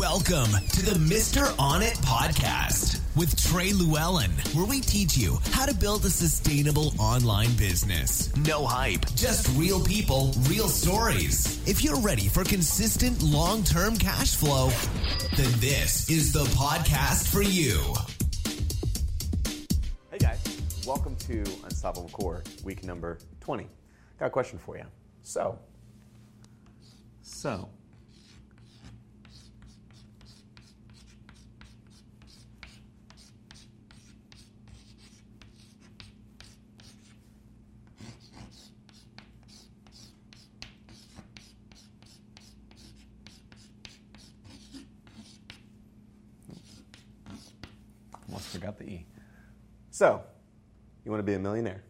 Welcome to the Mr. On It podcast with Trey Lewellen, where we teach you how to build a sustainable online business. No hype, just real people, real stories. If you're ready for consistent long term cash flow, then this is the podcast for you. Hey guys, welcome to Unstoppable Core, week number 20. Got a question for you. So, so, forgot the E. So, you want to be a millionaire,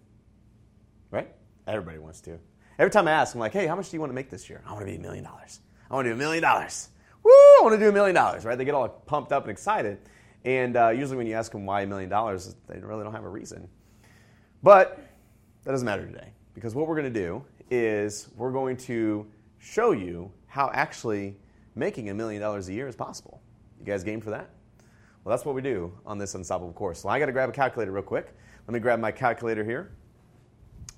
right? Everybody wants to. Every time I ask, I'm like, hey, how much do you want to make this year? I want to be a million dollars. I want to do a million dollars. Woo! I want to do a million dollars, right? They get all pumped up and excited. And uh, usually, when you ask them why a million dollars, they really don't have a reason. But that doesn't matter today because what we're going to do is we're going to show you how actually making a million dollars a year is possible. You guys game for that? Well, that's what we do on this Unstoppable course. So I got to grab a calculator real quick. Let me grab my calculator here,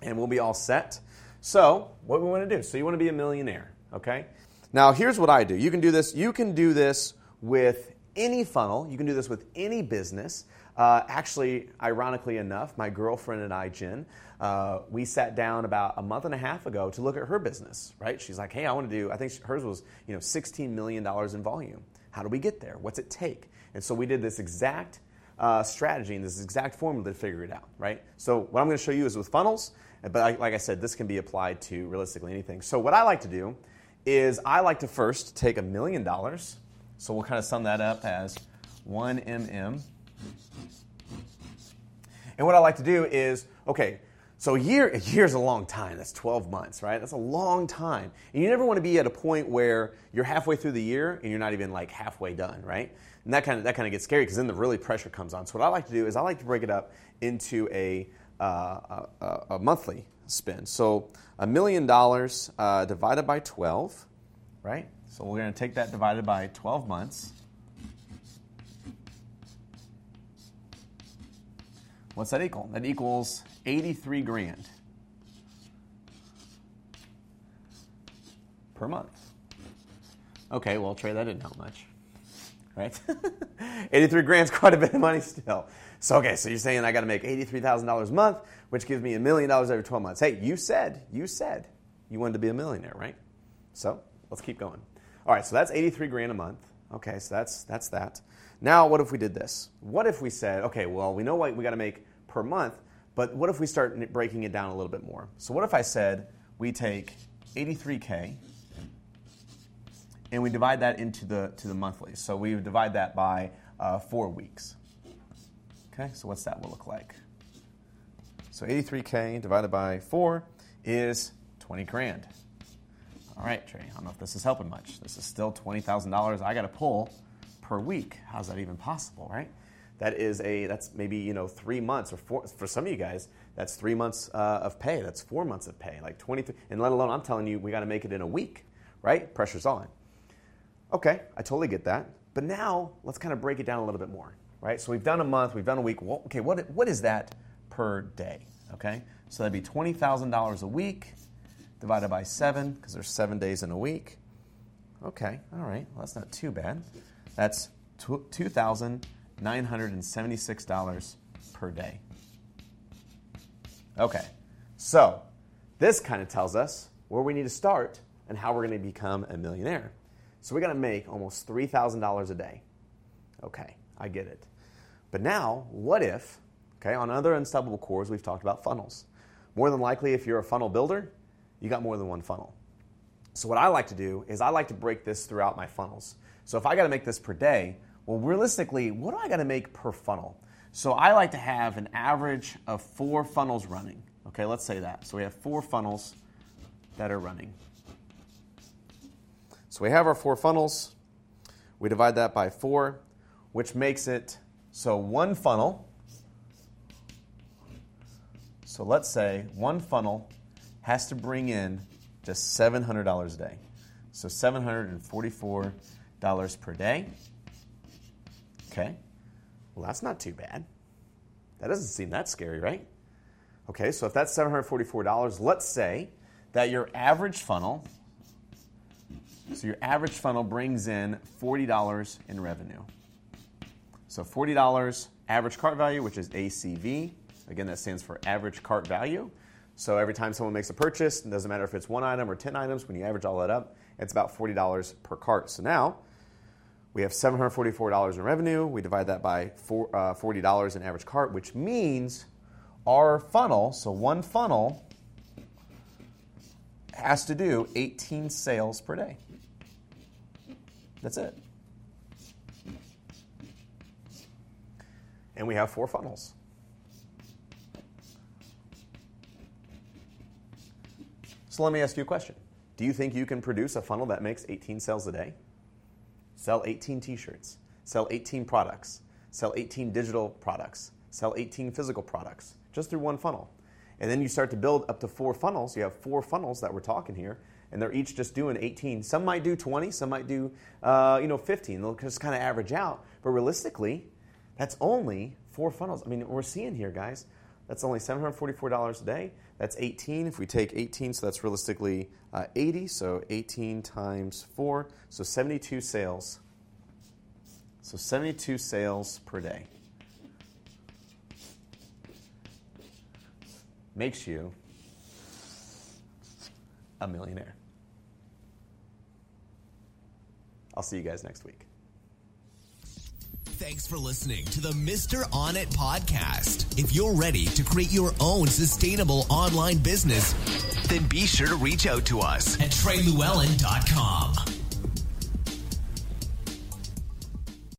and we'll be all set. So, what we want to do? So, you want to be a millionaire, okay? Now, here's what I do. You can do this. You can do this with any funnel. You can do this with any business. Uh, actually, ironically enough, my girlfriend and I, Jen, uh, we sat down about a month and a half ago to look at her business. Right? She's like, "Hey, I want to do. I think hers was, you know, 16 million dollars in volume. How do we get there? What's it take?" And so we did this exact uh, strategy and this exact formula to figure it out. Right? So what I'm going to show you is with funnels, but I, like I said, this can be applied to realistically anything. So what I like to do is I like to first take a million dollars. So we'll kind of sum that up as one mm and what I like to do is, okay, so a year, a year's a long time. That's 12 months, right? That's a long time. And you never want to be at a point where you're halfway through the year and you're not even like halfway done, right? And that kind of that kind of gets scary because then the really pressure comes on. So what I like to do is I like to break it up into a uh, a, a, monthly spend. So a million dollars uh, divided by 12, right? So we're going to take that divided by 12 months. What's that equal? That equals 83 grand per month. Okay, well, Trey, that didn't help much, right? 83 grand's quite a bit of money still. So, okay, so you're saying I got to make $83,000 a month, which gives me a million dollars every 12 months. Hey, you said, you said you wanted to be a millionaire, right? So, let's keep going. All right, so that's 83 grand a month. Okay, so that's that's that. Now, what if we did this? What if we said, okay, well, we know what we got to make per month, but what if we start breaking it down a little bit more? So, what if I said we take 83K and we divide that into the, to the monthlies? So, we divide that by uh, four weeks. Okay, so what's that will look like? So, 83K divided by four is 20 grand. All right, Trey, I don't know if this is helping much. This is still $20,000 I got to pull per week. How's that even possible, right? That is a that's maybe you know three months or four for some of you guys. That's three months uh, of pay. That's four months of pay. Like twenty three, and let alone I'm telling you, we got to make it in a week, right? Pressure's on. Okay, I totally get that. But now let's kind of break it down a little bit more, right? So we've done a month, we've done a week. Well, okay, what what is that per day? Okay, so that'd be twenty thousand dollars a week divided by seven because there's seven days in a week. Okay, all right, well, that's not too bad. That's two thousand $976 per day. Okay, so this kind of tells us where we need to start and how we're going to become a millionaire. So we got to make almost $3,000 a day. Okay, I get it. But now, what if, okay, on other unstoppable cores, we've talked about funnels. More than likely, if you're a funnel builder, you got more than one funnel. So what I like to do is I like to break this throughout my funnels. So if I got to make this per day, well, realistically, what do I got to make per funnel? So I like to have an average of four funnels running. Okay, let's say that. So we have four funnels that are running. So we have our four funnels. We divide that by four, which makes it so one funnel. So let's say one funnel has to bring in just $700 a day. So $744 per day. Okay. Well, that's not too bad. That doesn't seem that scary, right? Okay, so if that's $744, let's say that your average funnel, so your average funnel brings in $40 in revenue. So $40 average cart value, which is ACV. Again, that stands for average cart value. So every time someone makes a purchase, it doesn't matter if it's one item or 10 items, when you average all that up, it's about $40 per cart. So now we have $744 in revenue. We divide that by four, uh, $40 in average cart, which means our funnel, so one funnel, has to do 18 sales per day. That's it. And we have four funnels. So let me ask you a question. Do you think you can produce a funnel that makes 18 sales a day? Sell 18 t shirts, sell 18 products, sell 18 digital products, sell 18 physical products, just through one funnel. And then you start to build up to four funnels. You have four funnels that we're talking here, and they're each just doing 18. Some might do 20, some might do uh, you know 15. They'll just kind of average out. But realistically, that's only four funnels. I mean, we're seeing here, guys, that's only $744 a day. That's 18. If we take 18, so that's realistically uh, 80. So 18 times 4, so 72 sales. So 72 sales per day. Makes you a millionaire. I'll see you guys next week. Thanks for listening to the Mr. On It podcast. If you're ready to create your own sustainable online business, then be sure to reach out to us at TreyLewellen.com.